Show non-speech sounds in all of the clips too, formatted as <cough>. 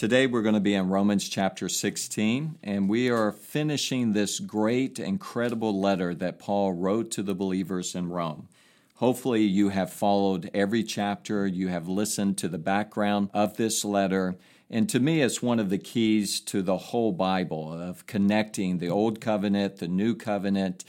Today we're going to be in Romans chapter 16, and we are finishing this great, incredible letter that Paul wrote to the believers in Rome. Hopefully, you have followed every chapter, you have listened to the background of this letter. And to me, it's one of the keys to the whole Bible of connecting the Old Covenant, the New Covenant,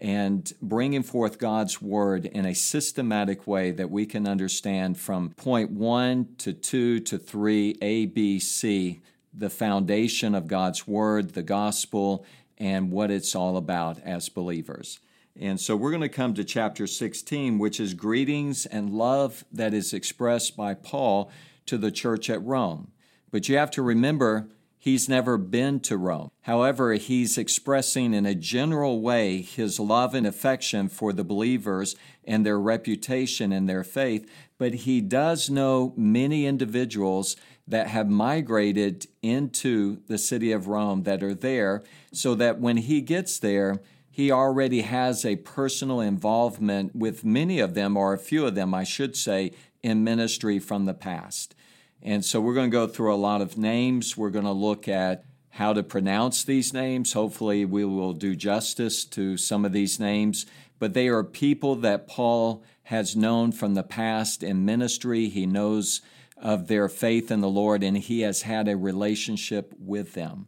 and bringing forth God's Word in a systematic way that we can understand from point one to two to three, A, B, C, the foundation of God's Word, the gospel, and what it's all about as believers. And so we're going to come to chapter 16, which is greetings and love that is expressed by Paul to the church at Rome. But you have to remember, He's never been to Rome. However, he's expressing in a general way his love and affection for the believers and their reputation and their faith, but he does know many individuals that have migrated into the city of Rome that are there, so that when he gets there, he already has a personal involvement with many of them, or a few of them, I should say, in ministry from the past. And so we're going to go through a lot of names. We're going to look at how to pronounce these names. Hopefully, we will do justice to some of these names. But they are people that Paul has known from the past in ministry. He knows of their faith in the Lord and he has had a relationship with them.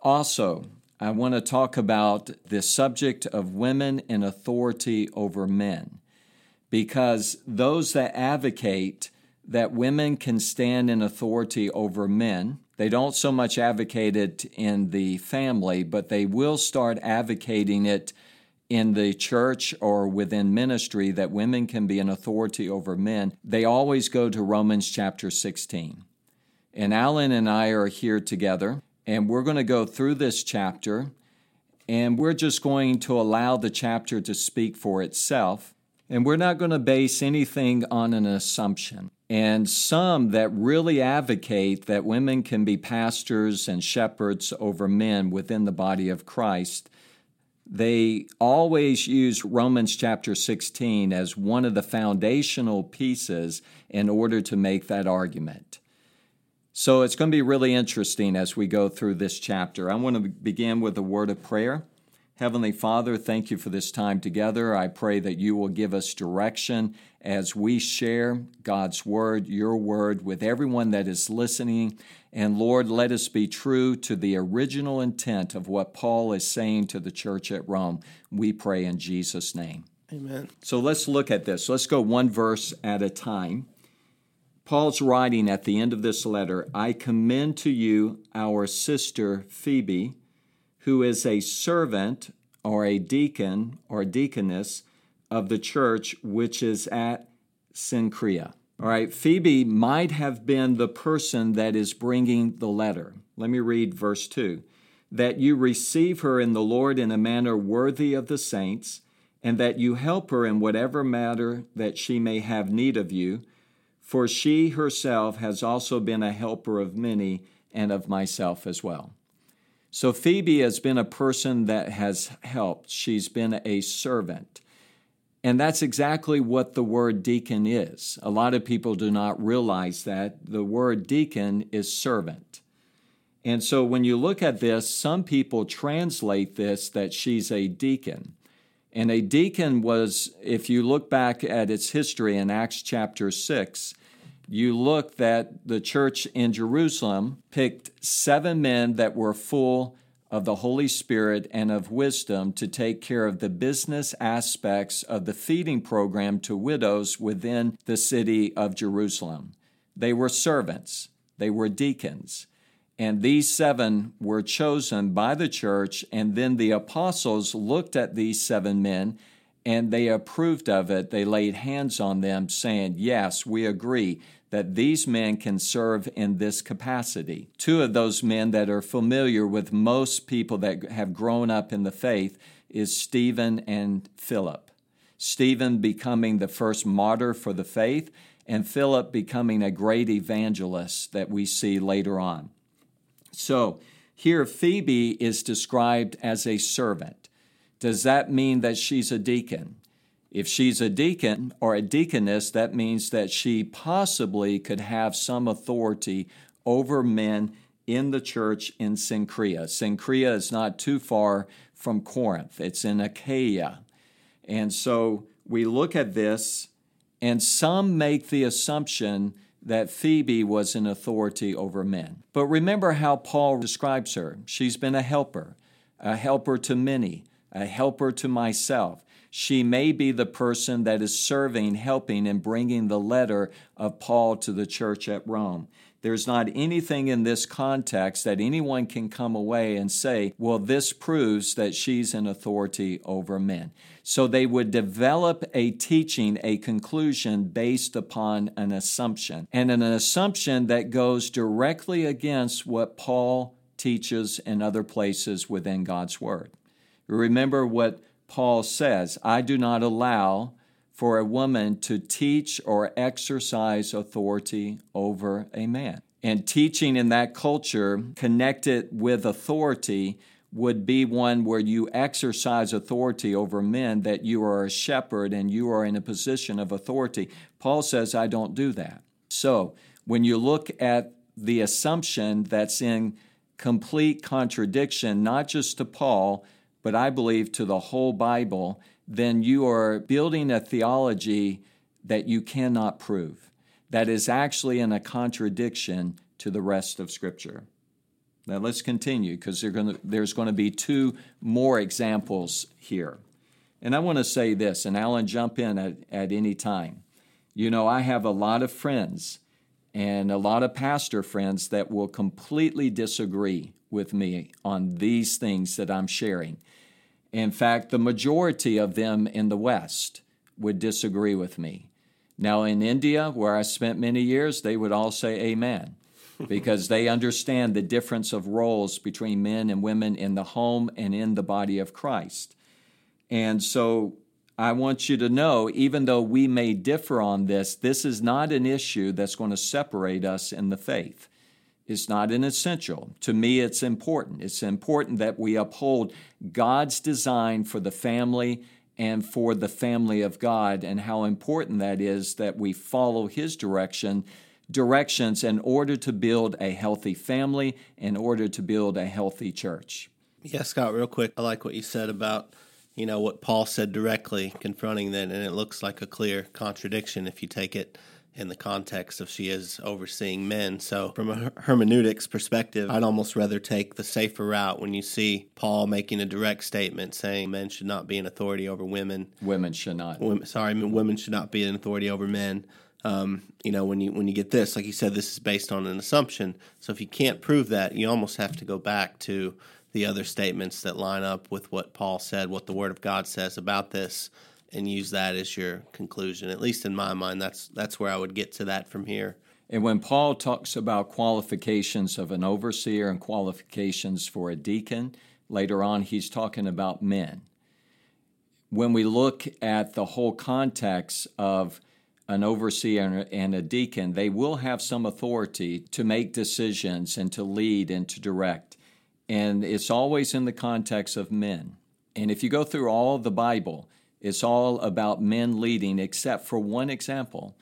Also, I want to talk about the subject of women in authority over men because those that advocate that women can stand in authority over men. They don't so much advocate it in the family, but they will start advocating it in the church or within ministry that women can be an authority over men. They always go to Romans chapter 16. And Alan and I are here together, and we're going to go through this chapter, and we're just going to allow the chapter to speak for itself. And we're not going to base anything on an assumption and some that really advocate that women can be pastors and shepherds over men within the body of Christ. They always use Romans chapter 16 as one of the foundational pieces in order to make that argument. So it's going to be really interesting as we go through this chapter. I want to begin with a word of prayer. Heavenly Father, thank you for this time together. I pray that you will give us direction as we share God's Word, your Word, with everyone that is listening. And Lord, let us be true to the original intent of what Paul is saying to the church at Rome. We pray in Jesus' name. Amen. So let's look at this. Let's go one verse at a time. Paul's writing at the end of this letter I commend to you our sister Phoebe who is a servant or a deacon or deaconess of the church which is at Cenchrea. All right, Phoebe might have been the person that is bringing the letter. Let me read verse 2 that you receive her in the Lord in a manner worthy of the saints, and that you help her in whatever matter that she may have need of you, for she herself has also been a helper of many and of myself as well. So Phoebe has been a person that has helped. She's been a servant. And that's exactly what the word deacon is. A lot of people do not realize that. The word deacon is servant. And so when you look at this, some people translate this that she's a deacon. And a deacon was, if you look back at its history in Acts chapter 6, you look that the church in Jerusalem picked seven men that were full of the Holy Spirit and of wisdom to take care of the business aspects of the feeding program to widows within the city of Jerusalem. They were servants, they were deacons. And these seven were chosen by the church, and then the apostles looked at these seven men and they approved of it. They laid hands on them, saying, Yes, we agree that these men can serve in this capacity. Two of those men that are familiar with most people that have grown up in the faith is Stephen and Philip. Stephen becoming the first martyr for the faith, and Philip becoming a great evangelist that we see later on. So, here Phoebe is described as a servant. Does that mean that she's a deacon? If she's a deacon or a deaconess, that means that she possibly could have some authority over men in the church in Cenchrea. Cenchrea is not too far from Corinth, it's in Achaia. And so we look at this, and some make the assumption that Phoebe was an authority over men. But remember how Paul describes her. She's been a helper, a helper to many, a helper to myself. She may be the person that is serving, helping, and bringing the letter of Paul to the church at Rome. There's not anything in this context that anyone can come away and say, well, this proves that she's an authority over men. So they would develop a teaching, a conclusion based upon an assumption, and an assumption that goes directly against what Paul teaches in other places within God's Word. Remember what Paul says I do not allow for a woman to teach or exercise authority over a man. And teaching in that culture connected with authority would be one where you exercise authority over men, that you are a shepherd and you are in a position of authority. Paul says, I don't do that. So when you look at the assumption that's in complete contradiction, not just to Paul, but I believe to the whole Bible, then you are building a theology that you cannot prove, that is actually in a contradiction to the rest of Scripture. Now let's continue because there's going to be two more examples here. And I want to say this, and Alan, jump in at, at any time. You know, I have a lot of friends and a lot of pastor friends that will completely disagree with me on these things that I'm sharing. In fact, the majority of them in the West would disagree with me. Now, in India, where I spent many years, they would all say amen <laughs> because they understand the difference of roles between men and women in the home and in the body of Christ. And so I want you to know, even though we may differ on this, this is not an issue that's going to separate us in the faith. It's not an essential. To me, it's important. It's important that we uphold God's design for the family and for the family of God, and how important that is that we follow His direction directions in order to build a healthy family, in order to build a healthy church. Yeah, Scott, real quick, I like what you said about you know what Paul said directly confronting that, and it looks like a clear contradiction if you take it in the context of she is overseeing men. So, from a hermeneutics perspective, I'd almost rather take the safer route when you see Paul making a direct statement saying men should not be an authority over women. Women should not. Women, sorry, women should not be an authority over men. Um, you know, when you when you get this, like you said, this is based on an assumption. So if you can't prove that, you almost have to go back to the other statements that line up with what Paul said, what the Word of God says about this and use that as your conclusion. At least in my mind, that's that's where I would get to that from here. And when Paul talks about qualifications of an overseer and qualifications for a deacon, later on he's talking about men. When we look at the whole context of an overseer and a deacon, they will have some authority to make decisions and to lead and to direct. And it's always in the context of men. And if you go through all the Bible, it's all about men leading, except for one example,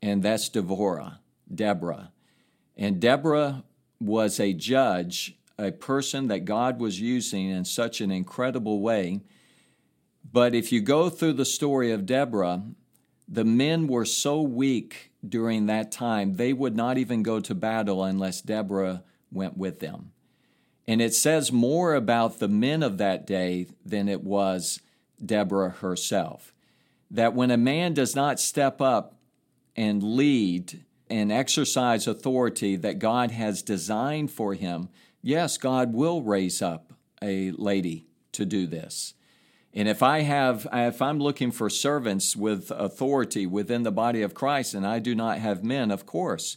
and that's Devorah, Deborah. And Deborah was a judge, a person that God was using in such an incredible way. But if you go through the story of Deborah, the men were so weak during that time, they would not even go to battle unless Deborah went with them. And it says more about the men of that day than it was Deborah herself. That when a man does not step up and lead and exercise authority that God has designed for him, yes, God will raise up a lady to do this. And if I have, if I'm looking for servants with authority within the body of Christ and I do not have men, of course,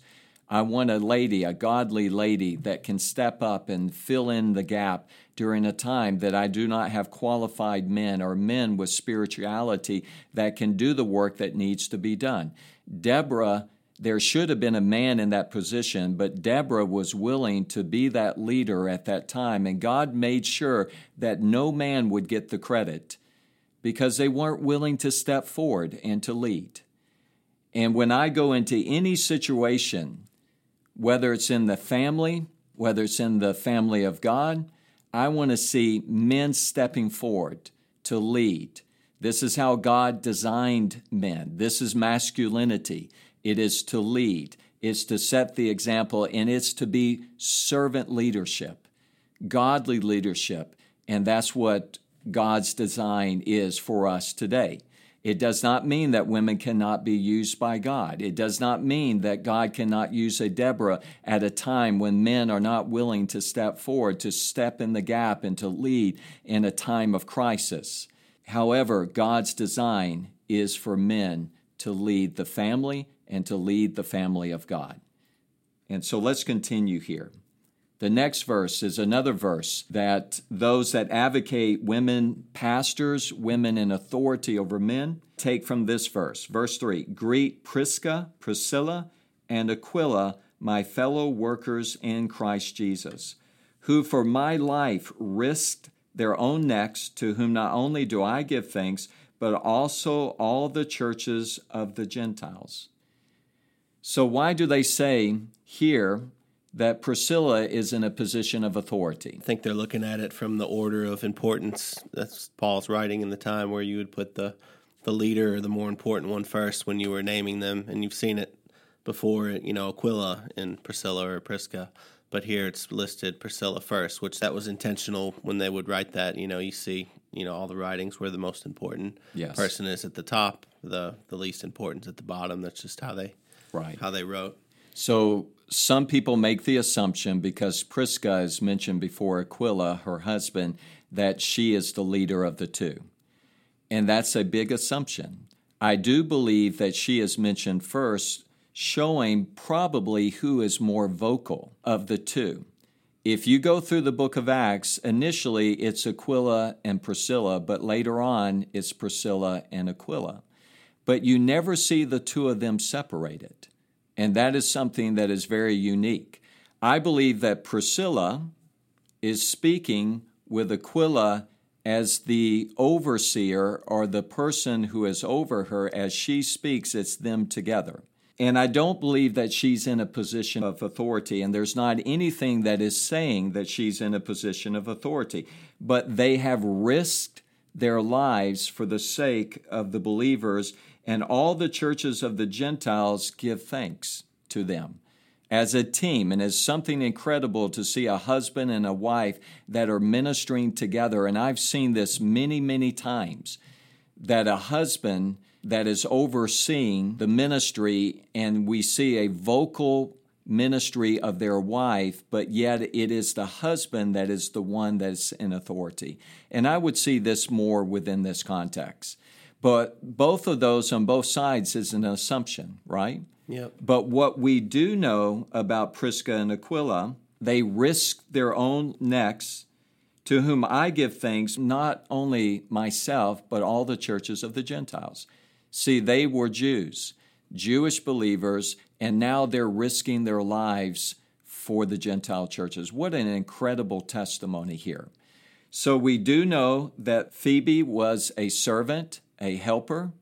I want a lady, a godly lady that can step up and fill in the gap during a time that I do not have qualified men or men with spirituality that can do the work that needs to be done. Deborah, there should have been a man in that position, but Deborah was willing to be that leader at that time, and God made sure that no man would get the credit because they weren't willing to step forward and to lead. And when I go into any situation, whether it's in the family, whether it's in the family of God, I want to see men stepping forward to lead. This is how God designed men. This is masculinity. It is to lead, it's to set the example, and it's to be servant leadership, godly leadership. And that's what God's design is for us today. It does not mean that women cannot be used by God. It does not mean that God cannot use a Deborah at a time when men are not willing to step forward, to step in the gap, and to lead in a time of crisis. However, God's design is for men to lead the family and to lead the family of God. And so let's continue here. The next verse is another verse that those that advocate women pastors, women in authority over men, take from this verse. Verse 3 Greet Prisca, Priscilla, and Aquila, my fellow workers in Christ Jesus, who for my life risked their own necks, to whom not only do I give thanks, but also all the churches of the Gentiles. So, why do they say here that Priscilla is in a position of authority. I think they're looking at it from the order of importance. That's Paul's writing in the time where you would put the the leader or the more important one first when you were naming them, and you've seen it before. You know, Aquila and Priscilla or Prisca, but here it's listed Priscilla first, which that was intentional when they would write that. You know, you see, you know, all the writings where the most important yes. person is at the top, the the least important at the bottom. That's just how they right how they wrote. So some people make the assumption because Prisca is mentioned before Aquila, her husband, that she is the leader of the two. And that's a big assumption. I do believe that she is mentioned first, showing probably who is more vocal of the two. If you go through the book of Acts, initially it's Aquila and Priscilla, but later on it's Priscilla and Aquila. But you never see the two of them separated. And that is something that is very unique. I believe that Priscilla is speaking with Aquila as the overseer or the person who is over her. As she speaks, it's them together. And I don't believe that she's in a position of authority, and there's not anything that is saying that she's in a position of authority. But they have risked their lives for the sake of the believers and all the churches of the Gentiles give thanks to them as a team and as something incredible to see a husband and a wife that are ministering together. And I've seen this many, many times that a husband that is overseeing the ministry, and we see a vocal ministry of their wife, but yet it is the husband that is the one that's in authority. And I would see this more within this context. But both of those on both sides is an assumption, right? Yep. But what we do know about Prisca and Aquila, they risked their own necks, to whom I give thanks, not only myself, but all the churches of the Gentiles. See, they were Jews, Jewish believers, and now they're risking their lives for the Gentile churches. What an incredible testimony here. So we do know that Phoebe was a servant a helper.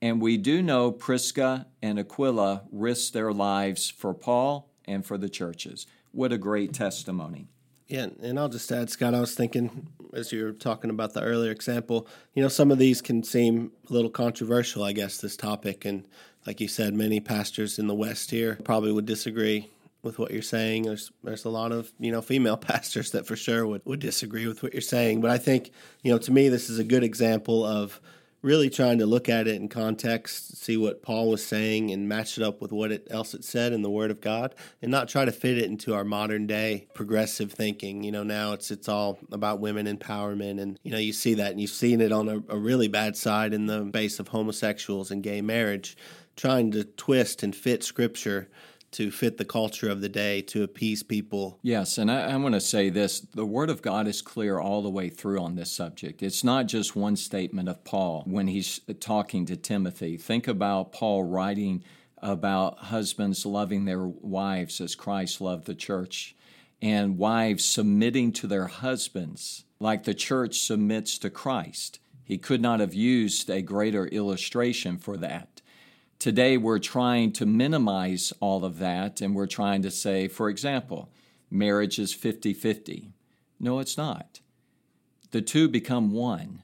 And we do know Prisca and Aquila risked their lives for Paul and for the churches. What a great testimony. Yeah, and I'll just add, Scott, I was thinking as you were talking about the earlier example, you know, some of these can seem a little controversial, I guess, this topic. And like you said, many pastors in the West here probably would disagree with what you're saying. There's there's a lot of you know female <laughs> pastors that for sure would, would disagree with what you're saying. But I think you know to me this is a good example of really trying to look at it in context, see what Paul was saying, and match it up with what it, else it said in the Word of God, and not try to fit it into our modern day progressive thinking. You know, now it's it's all about women empowerment, and you know you see that, and you've seen it on a, a really bad side in the base of homosexuals and gay marriage, trying to twist and fit Scripture to fit the culture of the day to appease people. Yes, and I, I want to say this the Word of God is clear all the way through on this subject. It's not just one statement of Paul when he's talking to Timothy. Think about Paul writing about husbands loving their wives as Christ loved the church, and wives submitting to their husbands like the church submits to Christ. He could not have used a greater illustration for that. Today, we're trying to minimize all of that, and we're trying to say, for example, marriage is 50 50. No, it's not. The two become one,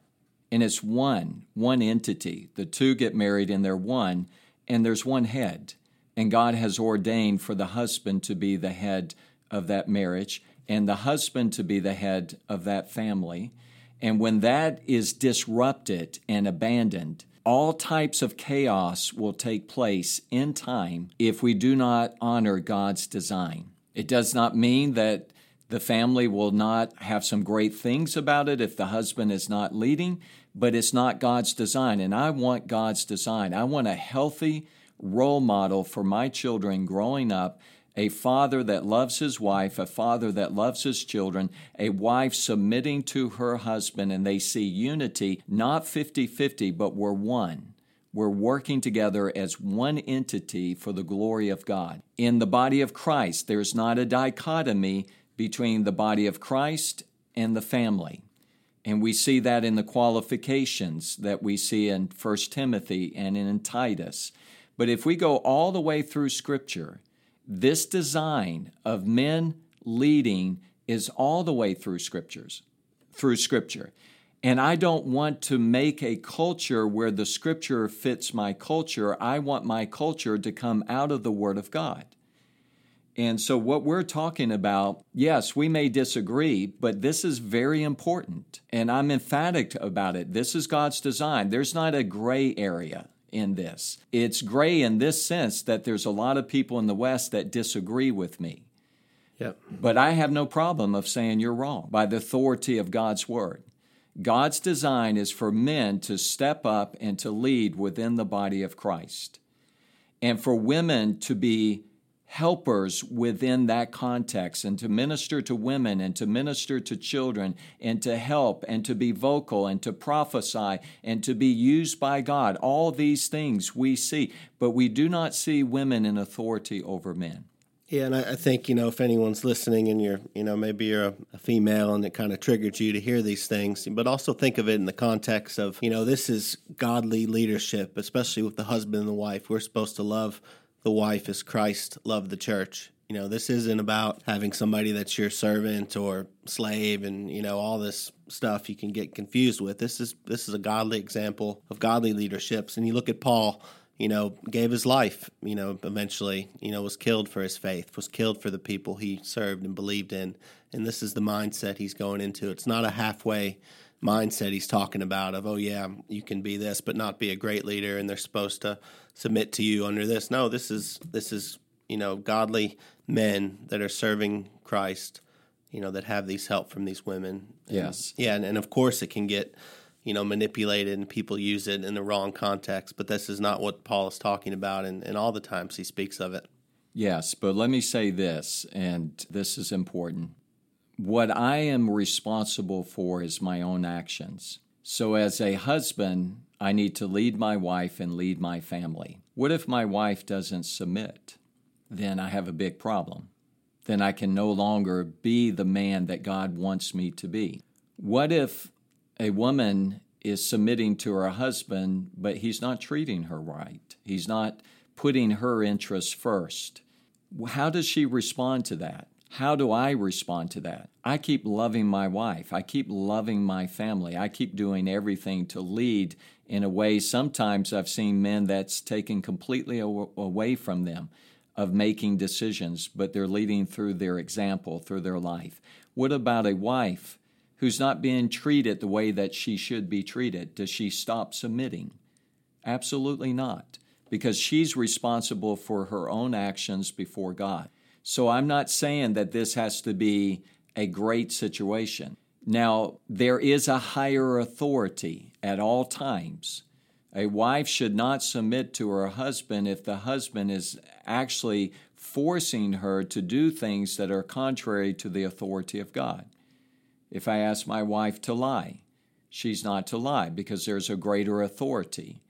and it's one, one entity. The two get married, and they're one, and there's one head. And God has ordained for the husband to be the head of that marriage, and the husband to be the head of that family. And when that is disrupted and abandoned, all types of chaos will take place in time if we do not honor God's design. It does not mean that the family will not have some great things about it if the husband is not leading, but it's not God's design. And I want God's design. I want a healthy role model for my children growing up a father that loves his wife, a father that loves his children, a wife submitting to her husband, and they see unity, not 50 50, but we're one. We're working together as one entity for the glory of God. In the body of Christ, there's not a dichotomy between the body of Christ and the family. And we see that in the qualifications that we see in 1 Timothy and in Titus. But if we go all the way through Scripture, this design of men leading is all the way through scriptures, through scripture. And I don't want to make a culture where the scripture fits my culture. I want my culture to come out of the Word of God. And so, what we're talking about, yes, we may disagree, but this is very important. And I'm emphatic about it. This is God's design. There's not a gray area in this. It's gray in this sense that there's a lot of people in the West that disagree with me. Yep. But I have no problem of saying you're wrong by the authority of God's word. God's design is for men to step up and to lead within the body of Christ, and for women to be helpers within that context and to minister to women and to minister to children and to help and to be vocal and to prophesy and to be used by God. All these things we see, but we do not see women in authority over men. Yeah, and I, I think you know if anyone's listening and you're you know maybe you're a, a, female and it kind of triggered you to hear these things, but also think of it in the context of you know this is godly leadership, especially with the husband and the wife. We're supposed to love the wife as Christ loved the church. You know, this isn't about having somebody that's your servant or slave and, you know, all this stuff you can get confused with. This is this is a godly example of godly leaderships. And you look at Paul, you know, gave his life, you know, eventually, you know, was killed for his faith, was killed for the people he served and believed in. And this is the mindset he's going into. It's not a halfway mindset he's talking about of, oh, yeah, you can be this, but not be a great leader, and they're supposed to submit to you under this. No, this is this is you know godly men that are serving Christ, you know that have these help from these women. And, yes, yeah, and, and of course it can get you know manipulated and people use it in the wrong context. But this is not what Paul is talking about, and, and all the times he speaks of it. Yes, but let me say this, and this is important. What I am responsible for is my own actions. So, as a husband, I need to lead my wife and lead my family. What if my wife doesn't submit? Then I have a big problem. Then I can no longer be the man that God wants me to be. What if a woman is submitting to her husband, but he's not treating her right? He's not putting her interests first. How does she respond to that? How do I respond to that? I keep loving my wife. I keep loving my family. I keep doing everything to lead in a way sometimes I've seen men that's taken completely away from them of making decisions, but they're leading through their example, through their life. What about a wife who's not being treated the way that she should be treated, does she stop submitting? Absolutely not, because she's responsible for her own actions before God. So I'm not saying that this has to be a great situation. Now, there is a higher authority at all times. A wife should not submit to her husband if the husband is actually forcing her to do things that are contrary to the authority of God. If I ask my wife to lie, she's not to lie because there's a greater authority.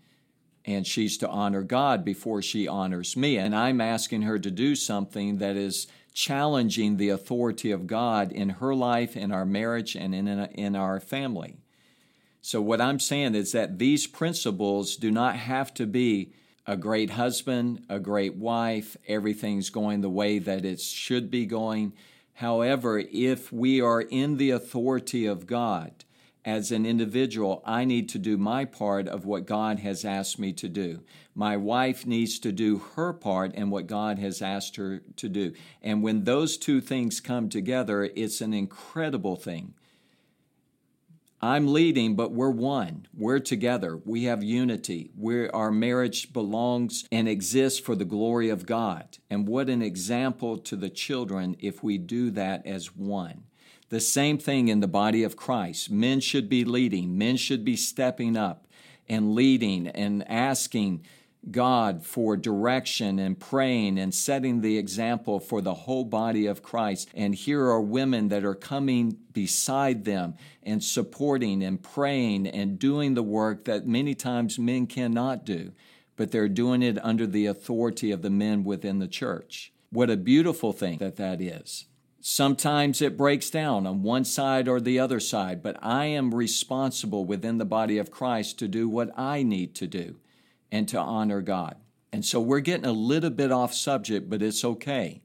And she's to honor God before she honors me. And I'm asking her to do something that is challenging the authority of God in her life, in our marriage, and in, in our family. So, what I'm saying is that these principles do not have to be a great husband, a great wife, everything's going the way that it should be going. However, if we are in the authority of God as an individual, I need to do my part of what God has asked me to do. My wife needs to do her part and what God has asked her to do. And when those two things come together, it's an incredible thing. I'm leading, but we're one. We're together. We have unity. We're, our marriage belongs and exists for the glory of God. And what an example to the children if we do that as one. The same thing in the body of Christ. Men should be leading, men should be stepping up and leading and asking God for direction and praying and setting the example for the whole body of Christ. And here are women that are coming beside them and supporting and praying and doing the work that many times men cannot do, but they're doing it under the authority of the men within the church. What a beautiful thing that that is. Sometimes it breaks down on one side or the other side, but I am responsible within the body of Christ to do what I need to do and to honor God. And so we're getting a little bit off subject, but it's okay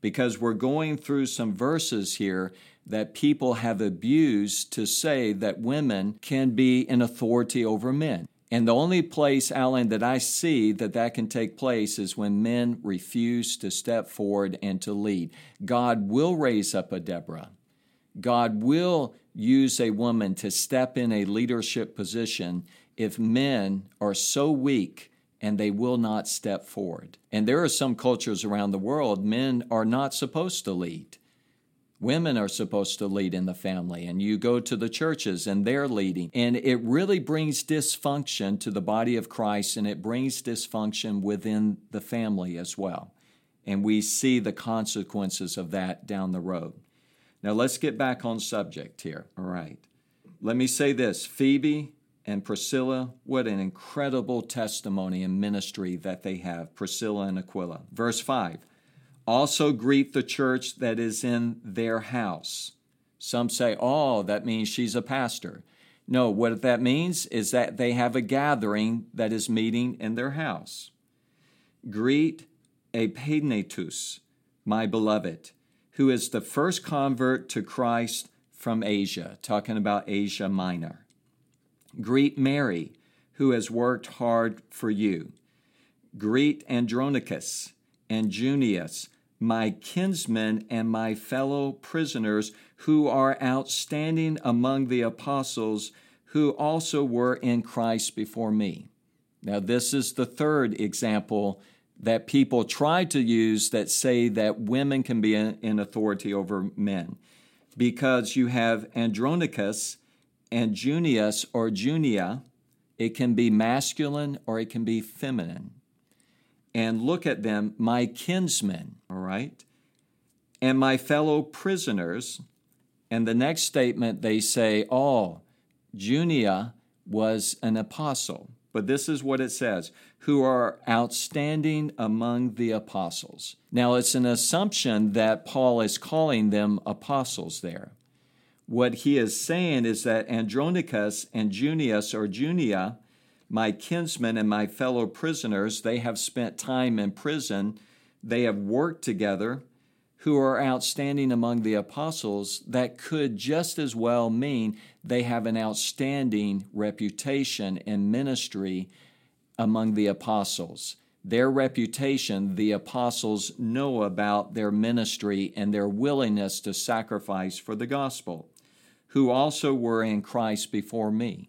because we're going through some verses here that people have abused to say that women can be in authority over men. And the only place, Alan, that I see that that can take place is when men refuse to step forward and to lead. God will raise up a Deborah. God will use a woman to step in a leadership position if men are so weak and they will not step forward. And there are some cultures around the world, men are not supposed to lead. Women are supposed to lead in the family, and you go to the churches and they're leading. And it really brings dysfunction to the body of Christ, and it brings dysfunction within the family as well. And we see the consequences of that down the road. Now, let's get back on subject here. All right. Let me say this Phoebe and Priscilla, what an incredible testimony and ministry that they have, Priscilla and Aquila. Verse 5 Also greet the church that is in their house. Some say, oh, that means she's a pastor. No, what that means is that they have a gathering that is meeting in their house. Greet Epaenetus, my beloved, who is the first convert to Christ from Asia, talking about Asia Minor. Greet Mary, who has worked hard for you. Greet Andronicus and Junius, my kinsmen and my fellow prisoners, who are outstanding among the apostles, who also were in Christ before me. Now, this is the third example that people try to use that say that women can be in authority over men. Because you have Andronicus and Junius or Junia, it can be masculine or it can be feminine. And look at them, my kinsmen, all right? And my fellow prisoners. And the next statement they say, oh, Junia was an apostle. But this is what it says who are outstanding among the apostles. Now, it's an assumption that Paul is calling them apostles there what he is saying is that Andronicus and Junius or Junia, my kinsmen and my fellow prisoners, they have spent time in prison, they have worked together, who are outstanding among the apostles, that could just as well mean they have an outstanding reputation and ministry among the apostles. Their reputation, the apostles know about their ministry and their willingness to sacrifice for the gospel who also were in Christ before me.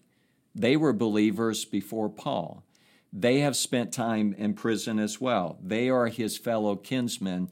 They were believers before Paul. They have spent time in prison as well. They are his fellow kinsmen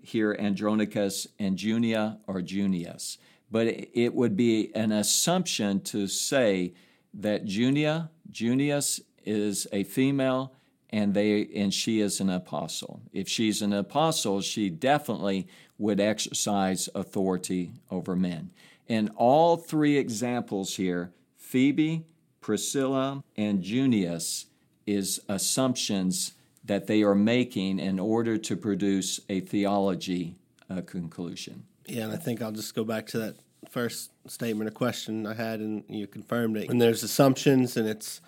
here, Andronicus and Junia or Junius. But it would be an assumption to say that Junia, Junius is a female and they and she is an apostle. If she's an apostle, she definitely would exercise authority over men. In all three examples here, Phoebe, Priscilla, and Junius is assumptions that they are making in order to produce a theology uh, conclusion. Yeah, and I think I'll just go back to that first statement or question I had, and you confirmed it. When there's assumptions and it's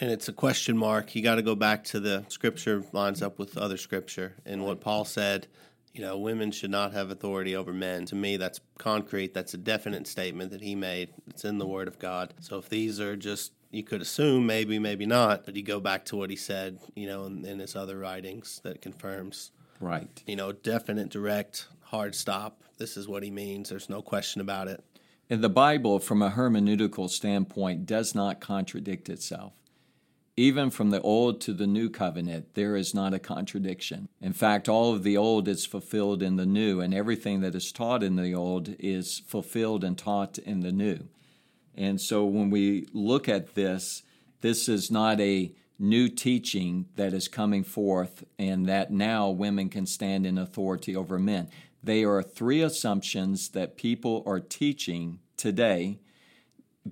and it's a question mark, you got to go back to the scripture lines up with other scripture and what Paul said. You know, women should not have authority over men. To me, that's concrete. That's a definite statement that he made. It's in the Word of God. So if these are just you could assume maybe, maybe not, but you go back to what he said, you know, in, in his other writings that confirms, right? You know, definite, direct, hard stop. This is what he means. There's no question about it. And the Bible, from a hermeneutical standpoint, does not contradict itself. Even from the Old to the New Covenant, there is not a contradiction. In fact, all of the Old is fulfilled in the New, and everything that is taught in the Old is fulfilled and taught in the New. And so when we look at this, this is not a new teaching that is coming forth and that now women can stand in authority over men. They are three assumptions that people are teaching today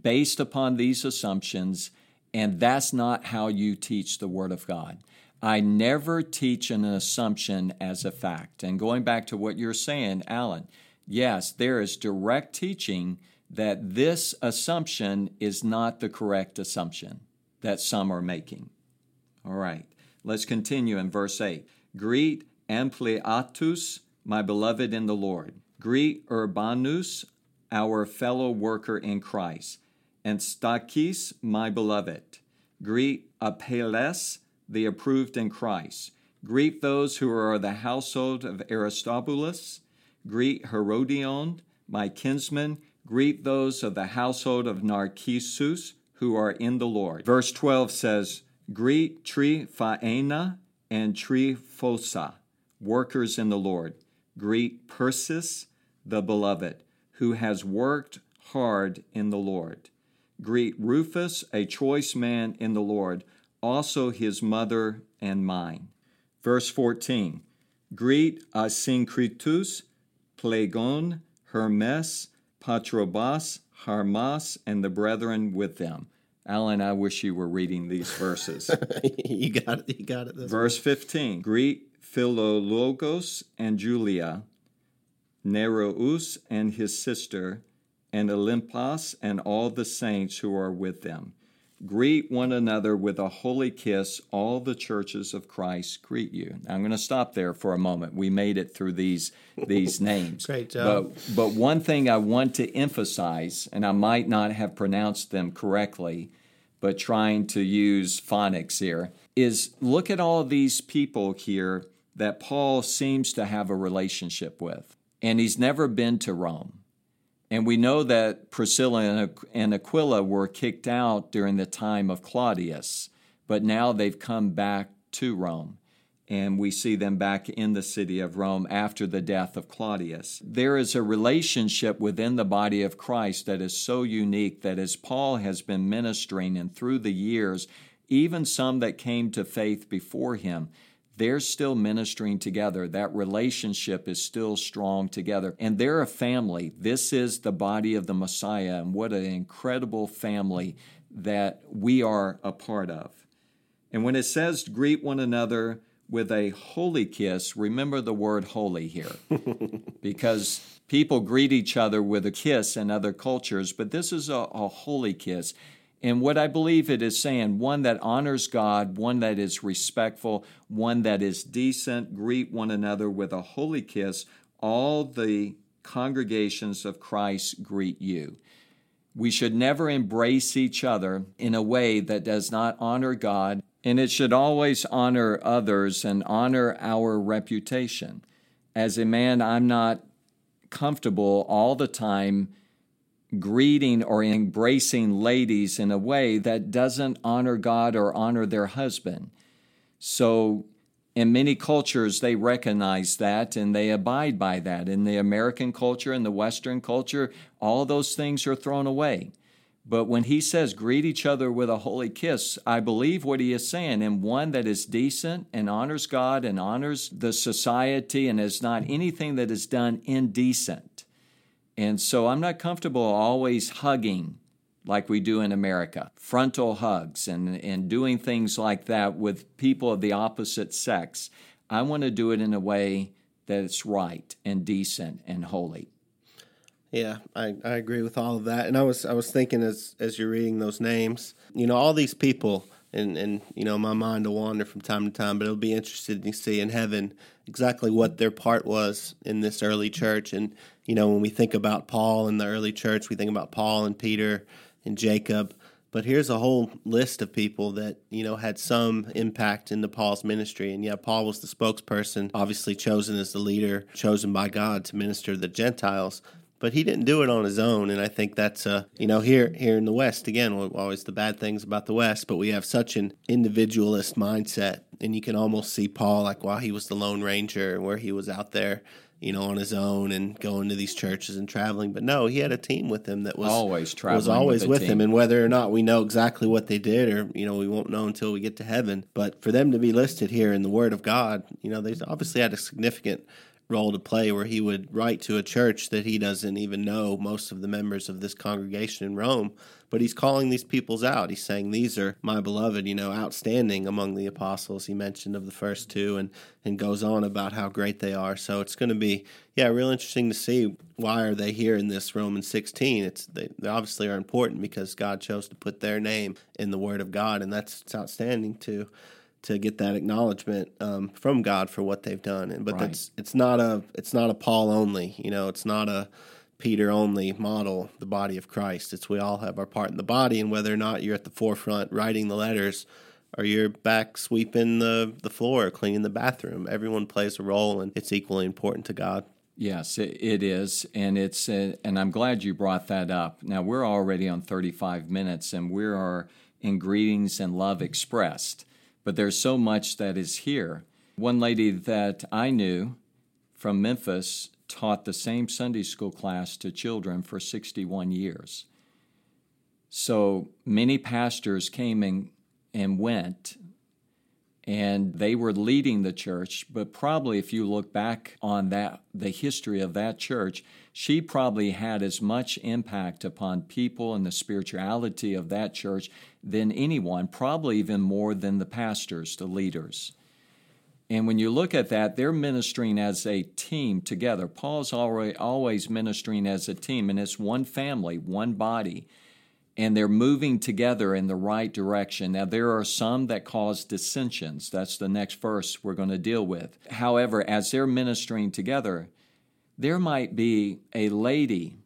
based upon these assumptions, and that's not how you teach the Word of God. I never teach an assumption as a fact. And going back to what you're saying, Alan, yes, there is direct teaching that this assumption is not the correct assumption that some are making. All right, let's continue in verse 8. Greet Ampliatus, my beloved in the Lord. Greet Urbanus, our fellow worker in Christ, and Stachys, my beloved. Greet Apelles, the approved in Christ. Greet those who are the household of Aristobulus. Greet Herodion, my kinsman. Greet those of the household of Narcissus who are in the Lord. Verse 12 says, Greet Tryphena and Tryphosa, workers in the Lord. Greet Persis, the beloved, who has worked hard in the Lord. Greet Rufus, a choice man in the Lord, also his mother and mine. Verse 14 Greet Asyncritus, Phlegon, Hermes, Patrobas, Hermas, and the brethren with them. Alan, I wish you were reading these verses. <laughs> you got it. You got it. Verse 15 Greet Philologus and Julia, Nereus and his sister, and Olympas and all the saints who are with them. Greet one another with a holy kiss. All the churches of Christ greet you. Now, I'm going to stop there for a moment. We made it through these these <laughs> names. Great job. But, but one thing I want to emphasize, and I might not have pronounced them correctly, but trying to use phonics here, is look at all these people here that Paul seems to have a relationship with. And he's never been to Rome. And we know that Priscilla and Aquila were kicked out during the time of Claudius, but now they've come back to Rome. And we see them back in the city of Rome after the death of Claudius. There is a relationship within the body of Christ that is so unique that as Paul has been ministering and through the years, even some that came to faith before him, they're still ministering together. That relationship is still strong together. And they're a family. This is the body of the Messiah. And what an incredible family that we are a part of. And when it says greet one another with a holy kiss, remember the word holy here. <laughs> because people greet each other with a kiss in other cultures, but this is a, a holy kiss. And what I believe it is saying, one that honors God, one that is respectful, one that is decent, greet one another with a holy kiss. All the congregations of Christ greet you. We should never embrace each other in a way that does not honor God, and it should always honor others and honor our reputation. As a man, I'm not comfortable all the time greeting or embracing ladies in a way that doesn't honor God or honor their husband. So, in many cultures, they recognize that and they abide by that. In the American culture and the Western culture, all those things are thrown away. But when he says greet each other with a holy kiss, I believe what he is saying, and one that is decent and honors God and honors the society and is not anything that is done indecent. And so I'm not comfortable always hugging like we do in America, frontal hugs and, and doing things like that with people of the opposite sex. I want to do it in a way that it's right and decent and holy. Yeah, I, I agree with all of that. And I was I was thinking as as you're reading those names, you know, all these people and and you know, my mind will wander from time to time, but it'll be interesting to see in heaven exactly what their part was in this early church. And, you know, when we think about Paul and the early church, we think about Paul and Peter and Jacob. But here's a whole list of people that, you know, had some impact into Paul's ministry. And yeah, Paul was the spokesperson, obviously chosen as the leader, chosen by God to minister to the Gentiles but he didn't do it on his own and i think that's uh you know here here in the west again always the bad things about the west but we have such an individualist mindset and you can almost see paul like while he was the lone ranger where he was out there you know on his own and going to these churches and traveling but no he had a team with him that was always traveling was always with, with him and whether or not we know exactly what they did or you know we won't know until we get to heaven but for them to be listed here in the word of god you know they obviously had a significant role to play where he would write to a church that he doesn't even know most of the members of this congregation in Rome, but he's calling these peoples out. He's saying, These are my beloved, you know, outstanding among the apostles. He mentioned of the first two and, and goes on about how great they are. So it's going to be, yeah, real interesting to see why are they here in this Romans 16. It's they, they obviously are important because God chose to put their name in the Word of God, and that's it's outstanding too to get that acknowledgement um, from God for what they've done. And but right. that's it's not a it's not a Paul only. You know, it's not a Peter only model. The body of Christ. It's we all have our part in the body, and whether or not you're at the forefront writing the letters. Or you're back sweeping the, the floor, cleaning the bathroom. Everyone plays a role, and it's equally important to God. Yes, it is, and it's uh, and I'm glad you brought that up. Now we're already on 35 minutes, and we are in greetings and love expressed but there's so much that is here. One lady that I knew from Memphis taught the same Sunday school class to children for 61 years. So many pastors came and, and went, and they were leading the church. But probably, if you look back on that, the history of that church, she probably had as much impact upon people and the spirituality of that church than anyone, probably even more than the pastors, the leaders. And when you look at that, they're ministering as a team together. Paul's always ministering as a team, and it's one family, one body, and they're moving together in the right direction. Now, there are some that cause dissensions. That's the next verse we're going to deal with. However, as they're ministering together, there might be a lady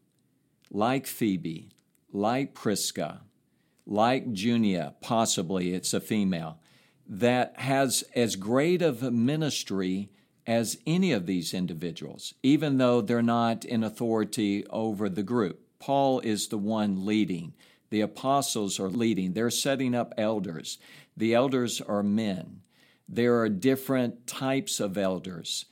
like Phoebe, like Prisca, like Junia, possibly it's a female, that has as great of a ministry as any of these individuals, even though they're not in authority over the group. Paul is the one leading. The apostles are leading. They're setting up elders. The elders are men. There are different types of elders.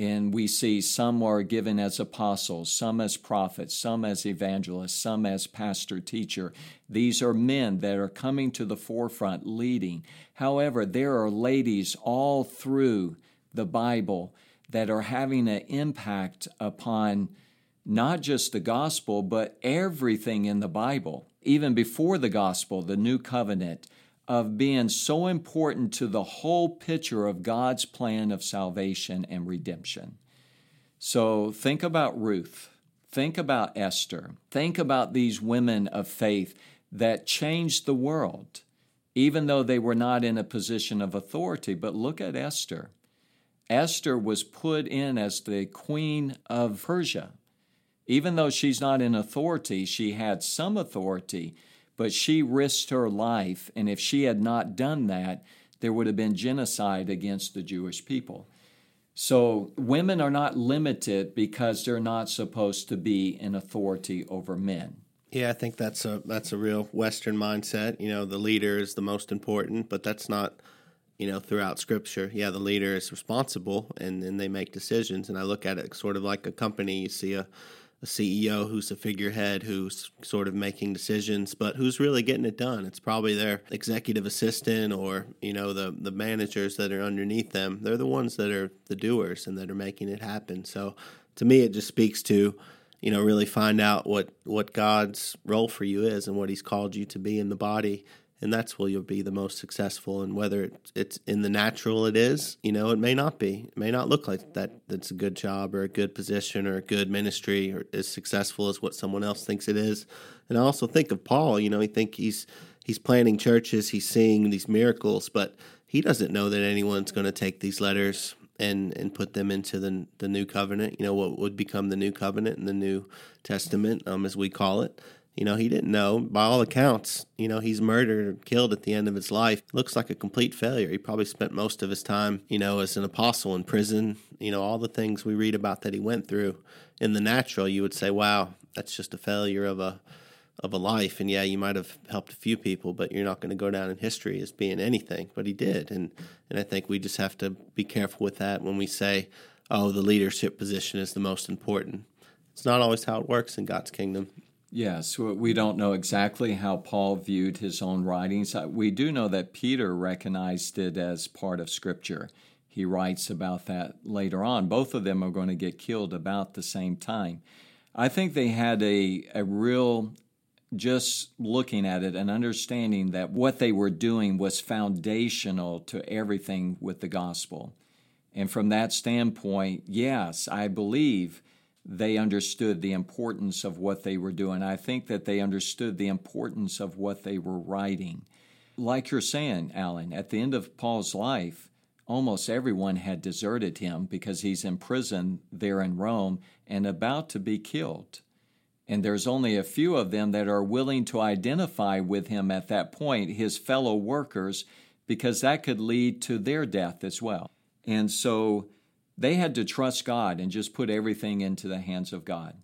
And we see some are given as apostles, some as prophets, some as evangelists, some as pastor teacher. These are men that are coming to the forefront leading. However, there are ladies all through the Bible that are having an impact upon not just the gospel, but everything in the Bible. Even before the gospel, the new covenant, of being so important to the whole picture of God's plan of salvation and redemption. So think about Ruth. Think about Esther. Think about these women of faith that changed the world, even though they were not in a position of authority. But look at Esther. Esther was put in as the queen of Persia. Even though she's not in authority, she had some authority but she risked her life, and if she had not done that, there would have been genocide against the Jewish people. So women are not limited because they're not supposed to be in authority over men. Yeah, I think that's a that's a real Western mindset. You know, the leader is the most important, but that's not you know throughout Scripture. Yeah, the leader is responsible, and then they make decisions. And I look at it sort of like a company. You see a a CEO who's a figurehead who's sort of making decisions, but who's really getting it done. It's probably their executive assistant or you know the the managers that are underneath them. They're the ones that are the doers and that are making it happen. So to me, it just speaks to you know really find out what what God's role for you is and what He's called you to be in the body and that's where you'll be the most successful. And whether it's in the natural, it is, you know, it may not be. It may not look like that. That's a good job or a good position or a good ministry or as successful as what someone else thinks it is. And I also think of Paul. You know, I think he's he's planting churches, he's seeing these miracles, but he doesn't know that anyone's going to take these letters and and put them into the the new covenant. You know, what would become the new covenant and the New Testament, um, as we call it. You know, he didn't know. By all accounts, you know, he's murdered or killed at the end of his life. Looks like a complete failure. He probably spent most of his time, you know, as an apostle in prison. You know, all the things we read about that he went through. In the natural, you would say, wow, that's just a failure of a of a life and yeah you might have helped a few people but you're not going to go down in history as being anything but he did and and I think we just have to be careful with that when we say oh the leadership position is the most important it's not always how it works in God's kingdom Yes, we don't know exactly how Paul viewed his own writings. Uh, we do know that Peter recognized it as part of Scripture. He writes about that later on. Both of them are going to get killed about the same time. I think they had a, a real, just looking at it, and understanding that what they were doing was foundational to everything with the gospel. And from that standpoint, yes, I believe they understood the importance of what they were doing. I think that they understood the importance of what they were writing. Like you're saying, Alan, at the end of Paul's life, almost everyone had deserted him because he's in prison there in Rome and about to be killed. And there's only a few of them that are willing to identify with him at that point, his fellow workers, because that could lead to their death as well. And so they had to trust God and just put everything into the hands of God.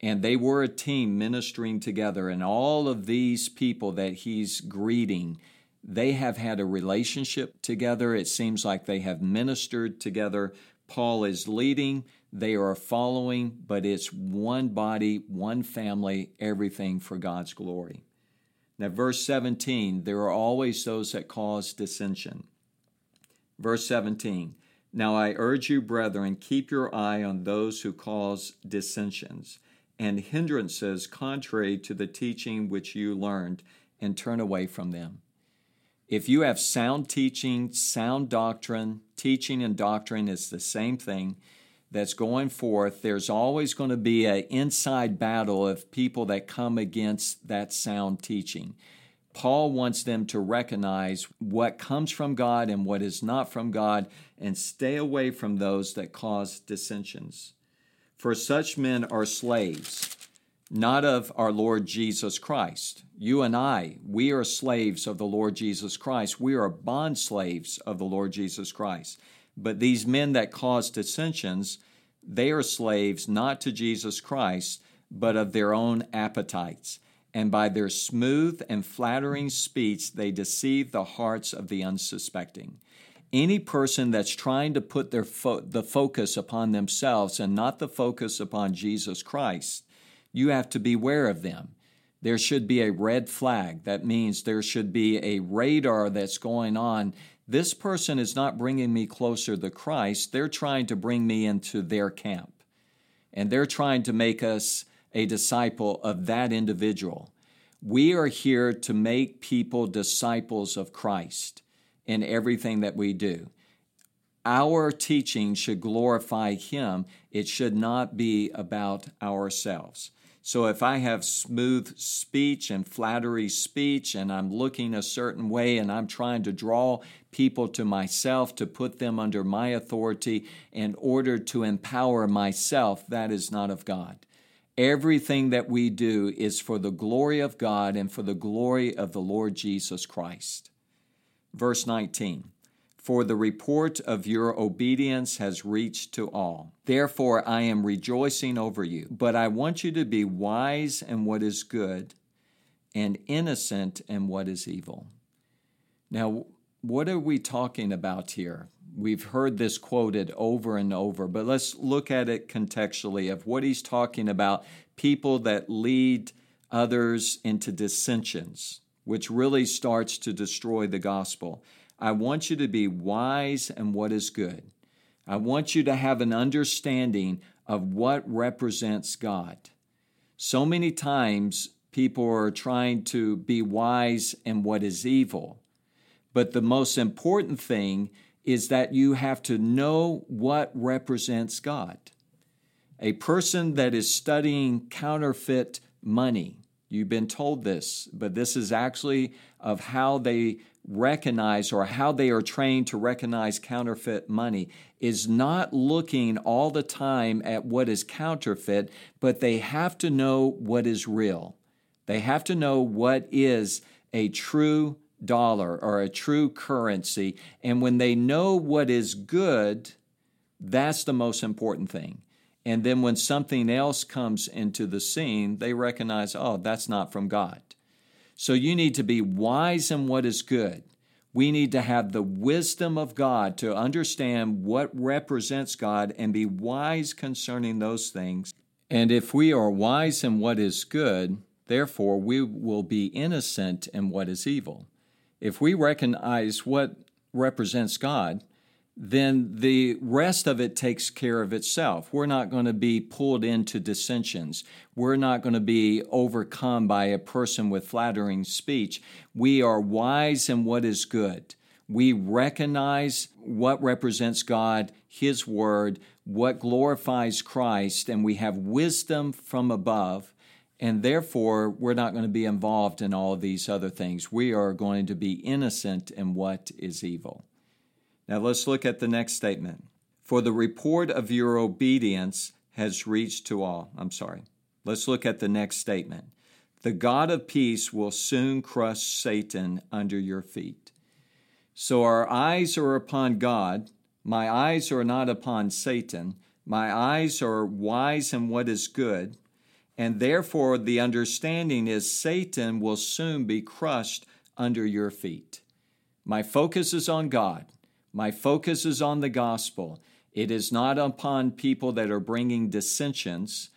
And they were a team ministering together. And all of these people that he's greeting, they have had a relationship together. It seems like they have ministered together. Paul is leading, they are following, but it's one body, one family, everything for God's glory. Now, verse 17, there are always those that cause dissension. Verse 17, now I urge you, brethren, keep your eye on those who cause dissensions and hindrances contrary to the teaching which you learned, and turn away from them. If you have sound teaching, sound doctrine, teaching and doctrine is the same thing that's going forth, there's always going to be an inside battle of people that come against that sound teaching. Paul wants them to recognize what comes from God and what is not from God and stay away from those that cause dissensions. For such men are slaves, not of our Lord Jesus Christ. You and I, we are slaves of the Lord Jesus Christ. We are bond slaves of the Lord Jesus Christ. But these men that cause dissensions, they are slaves not to Jesus Christ, but of their own appetites and by their smooth and flattering speech they deceive the hearts of the unsuspecting. Any person that's trying to put their fo- the focus upon themselves and not the focus upon Jesus Christ, you have to beware of them. There should be a red flag. That means there should be a radar that's going on. This person is not bringing me closer to Christ. They're trying to bring me into their camp. And they're trying to make us a disciple of that individual. We are here to make people disciples of Christ in everything that we do. Our teaching should glorify Him, it should not be about ourselves. So if I have smooth speech and flattery speech and I'm looking a certain way and I'm trying to draw people to myself to put them under my authority in order to empower myself, that is not of God. Everything that we do is for the glory of God and for the glory of the Lord Jesus Christ. Verse 19 for the report of your obedience has reached to all. Therefore, I am rejoicing over you. But I want you to be wise in what is good and innocent in what is evil. Now, what are we talking about here? We've heard this quoted over and over, but let's look at it contextually of what he's talking about people that lead others into dissensions, which really starts to destroy the gospel. I want you to be wise in what is good. I want you to have an understanding of what represents God. So many times people are trying to be wise in what is evil. But the most important thing is that you have to know what represents God. A person that is studying counterfeit money, you've been told this, but this is actually of how they recognize or how they are trained to recognize counterfeit money is not looking all the time at what is counterfeit, but they have to know what is real. They have to know what is a true dollar or a true currency. And when they know what is good, that's the most important thing. And then when something else comes into the scene, they recognize, oh, that's not from God. So you need to be wise in what is good. We need to have the wisdom of God to understand what represents God and be wise concerning those things. And if we are wise in what is good, therefore we will be innocent in what is evil. If we recognize what represents God, then the rest of it takes care of itself. We're not going to be pulled into dissensions. We're not going to be overcome by a person with flattering speech. We are wise in what is good. We recognize what represents God, His Word, what glorifies Christ, and we have wisdom from above. And therefore, we're not going to be involved in all of these other things. We are going to be innocent in what is evil. Now let's look at the next statement. For the report of your obedience has reached to all. I'm sorry. Let's look at the next statement. The God of peace will soon crush Satan under your feet. So our eyes are upon God. My eyes are not upon Satan. My eyes are wise in what is good. And therefore, the understanding is Satan will soon be crushed under your feet. My focus is on God. My focus is on the gospel. It is not upon people that are bringing dissensions.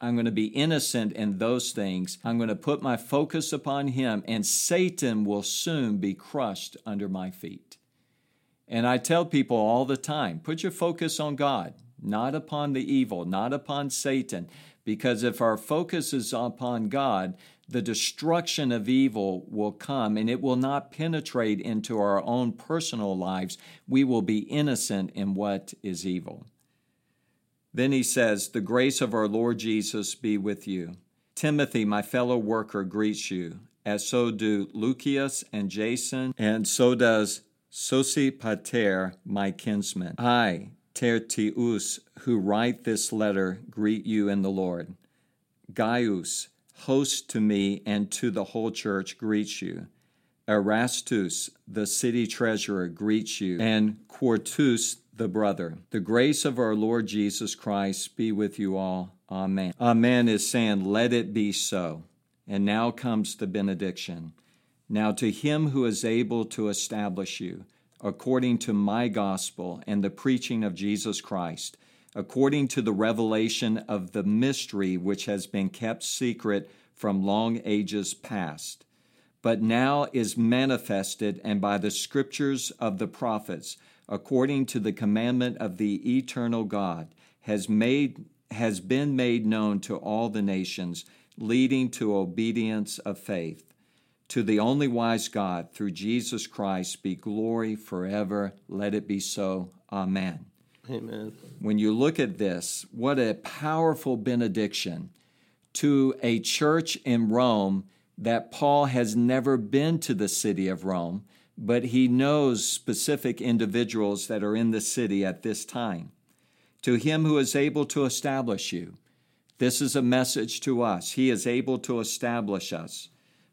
I'm going to be innocent in those things. I'm going to put my focus upon Him, and Satan will soon be crushed under my feet. And I tell people all the time put your focus on God, not upon the evil, not upon Satan. Because if our focus is upon God, the destruction of evil will come and it will not penetrate into our own personal lives. We will be innocent in what is evil. Then he says, The grace of our Lord Jesus be with you. Timothy, my fellow worker, greets you, as so do Lucius and Jason, and so does Sosipater, my kinsman. I, Tertius, who write this letter, greet you in the Lord. Gaius, host to me and to the whole church, greets you. Erastus, the city treasurer, greets you, and Quartus, the brother. The grace of our Lord Jesus Christ be with you all. Amen. Amen is saying, Let it be so. And now comes the benediction. Now to him who is able to establish you, according to my gospel and the preaching of Jesus Christ, according to the revelation of the mystery which has been kept secret from long ages past, but now is manifested, and by the scriptures of the prophets, according to the commandment of the eternal God, has made has been made known to all the nations, leading to obedience of faith. To the only wise God, through Jesus Christ, be glory forever. Let it be so. Amen. Amen. When you look at this, what a powerful benediction to a church in Rome that Paul has never been to the city of Rome, but he knows specific individuals that are in the city at this time. To him who is able to establish you, this is a message to us. He is able to establish us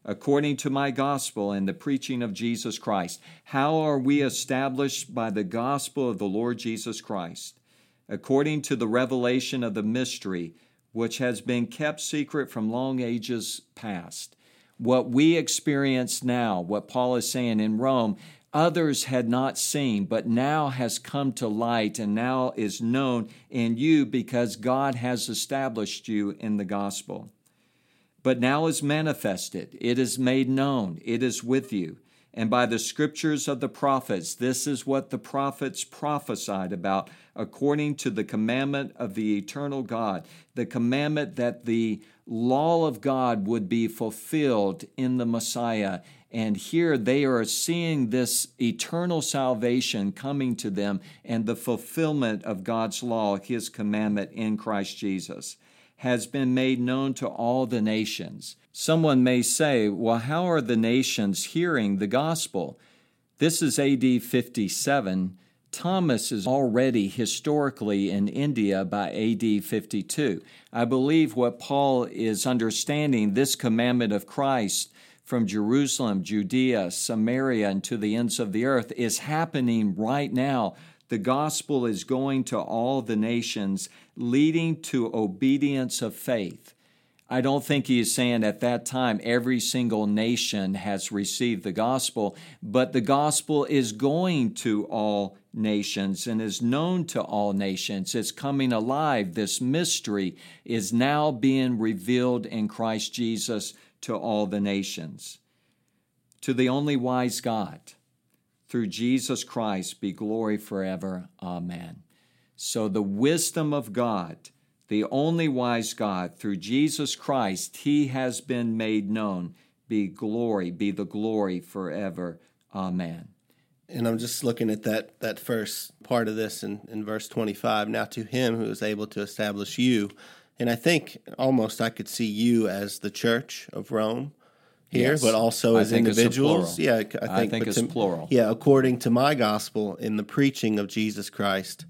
according to my gospel and the preaching of Jesus Christ. How are we established by the gospel of the Lord Jesus Christ? According to the revelation of the mystery, which has been kept secret from long ages past. What we experience now, what Paul is saying in Rome, others had not seen, but now has come to light and now is known in you because God has established you in the gospel but now is manifested. It is made known. It is with you. And by the scriptures of the prophets, this is what the prophets prophesied about according to the commandment of the eternal God, the commandment that the law of God would be fulfilled in the Messiah. And here they are seeing this eternal salvation coming to them and the fulfillment of God's law, His commandment in Christ Jesus has been made known to all the nations. Someone may say, well, how are the nations hearing the gospel? This is AD 57. Thomas is already historically in India by AD 52. I believe what Paul is understanding this commandment of Christ from Jerusalem, Judea, Samaria, and to the ends of the earth is happening right now the gospel is going to all the nations, leading to obedience of faith. I don't think he is saying at that time every single nation has received the gospel, but the gospel is going to all nations and is known to all nations. It's coming alive. This mystery is now being revealed in Christ Jesus to all the nations. To the only wise God through Jesus Christ be glory forever. Amen. So, the wisdom of God, the only wise God, through Jesus Christ, He has been made known. Be glory, be the glory forever. Amen. And I'm just looking at that that first part of this in, in verse 25. Now to him who is able to establish you. And I think almost I could see you as the church of Rome here, yes. but also as individuals. Yeah, I think, I think it's to, plural. Yeah, according to my gospel in the preaching of Jesus Christ,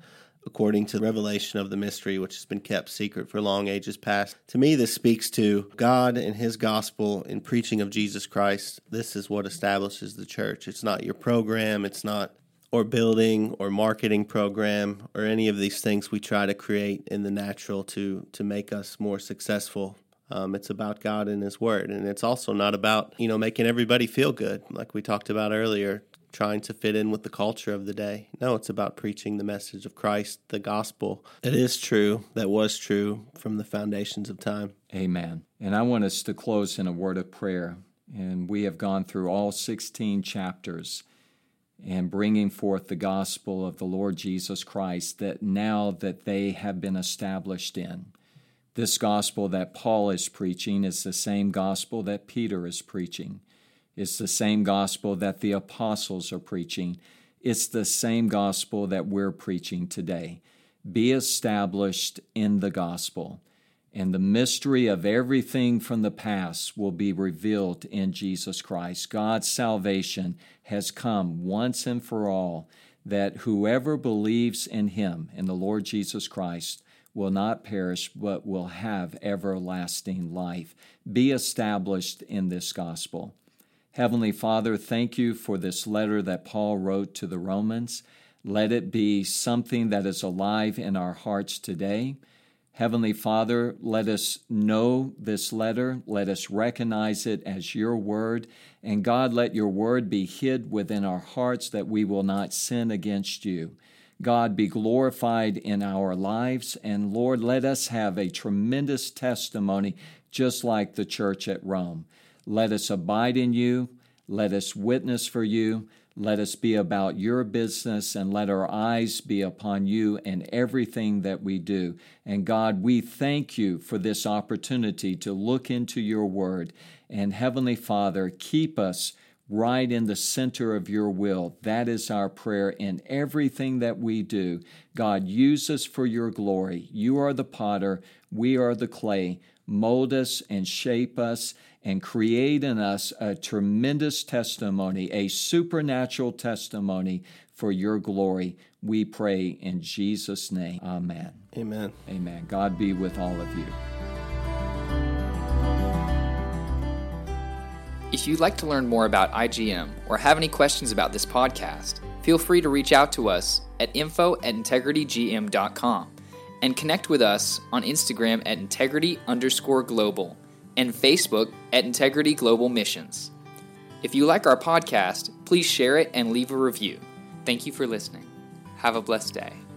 according to the revelation of the mystery which has been kept secret for long ages past. To me, this speaks to God and His gospel in preaching of Jesus Christ. This is what establishes the church. It's not your program. It's not or building or marketing program or any of these things we try to create in the natural to to make us more successful um, it's about God and His Word, and it's also not about you know making everybody feel good, like we talked about earlier, trying to fit in with the culture of the day. No, it's about preaching the message of Christ, the gospel that is true, that was true from the foundations of time. Amen. And I want us to close in a word of prayer. And we have gone through all 16 chapters and bringing forth the gospel of the Lord Jesus Christ that now that they have been established in. This gospel that Paul is preaching is the same gospel that Peter is preaching. It's the same gospel that the apostles are preaching. It's the same gospel that we're preaching today. Be established in the gospel, and the mystery of everything from the past will be revealed in Jesus Christ. God's salvation has come once and for all, that whoever believes in Him, in the Lord Jesus Christ, will not perish, but will have everlasting life. Be established in this gospel. Heavenly Father, thank you for this letter that Paul wrote to the Romans. Let it be something that is alive in our hearts today. Heavenly Father, let us know this letter. Let us recognize it as your word. And God, let your word be hid within our hearts that we will not sin against you. God be glorified in our lives. And Lord, let us have a tremendous testimony, just like the church at Rome. Let us abide in you. Let us witness for you. Let us be about your business and let our eyes be upon you and everything that we do. And God, we thank you for this opportunity to look into your word. And Heavenly Father, keep us right in the center of your will. That is our prayer in everything that we do. God, use us for your glory. You are the potter, we are the clay. Mold us and shape us and create in us a tremendous testimony, a supernatural testimony for your glory. We pray in Jesus' name. Amen. Amen. Amen. God be with all of you. If you'd like to learn more about IGM or have any questions about this podcast, feel free to reach out to us at info at integritygm.com and connect with us on Instagram at integrity underscore global and Facebook at Integrity Global Missions. If you like our podcast, please share it and leave a review. Thank you for listening. Have a blessed day.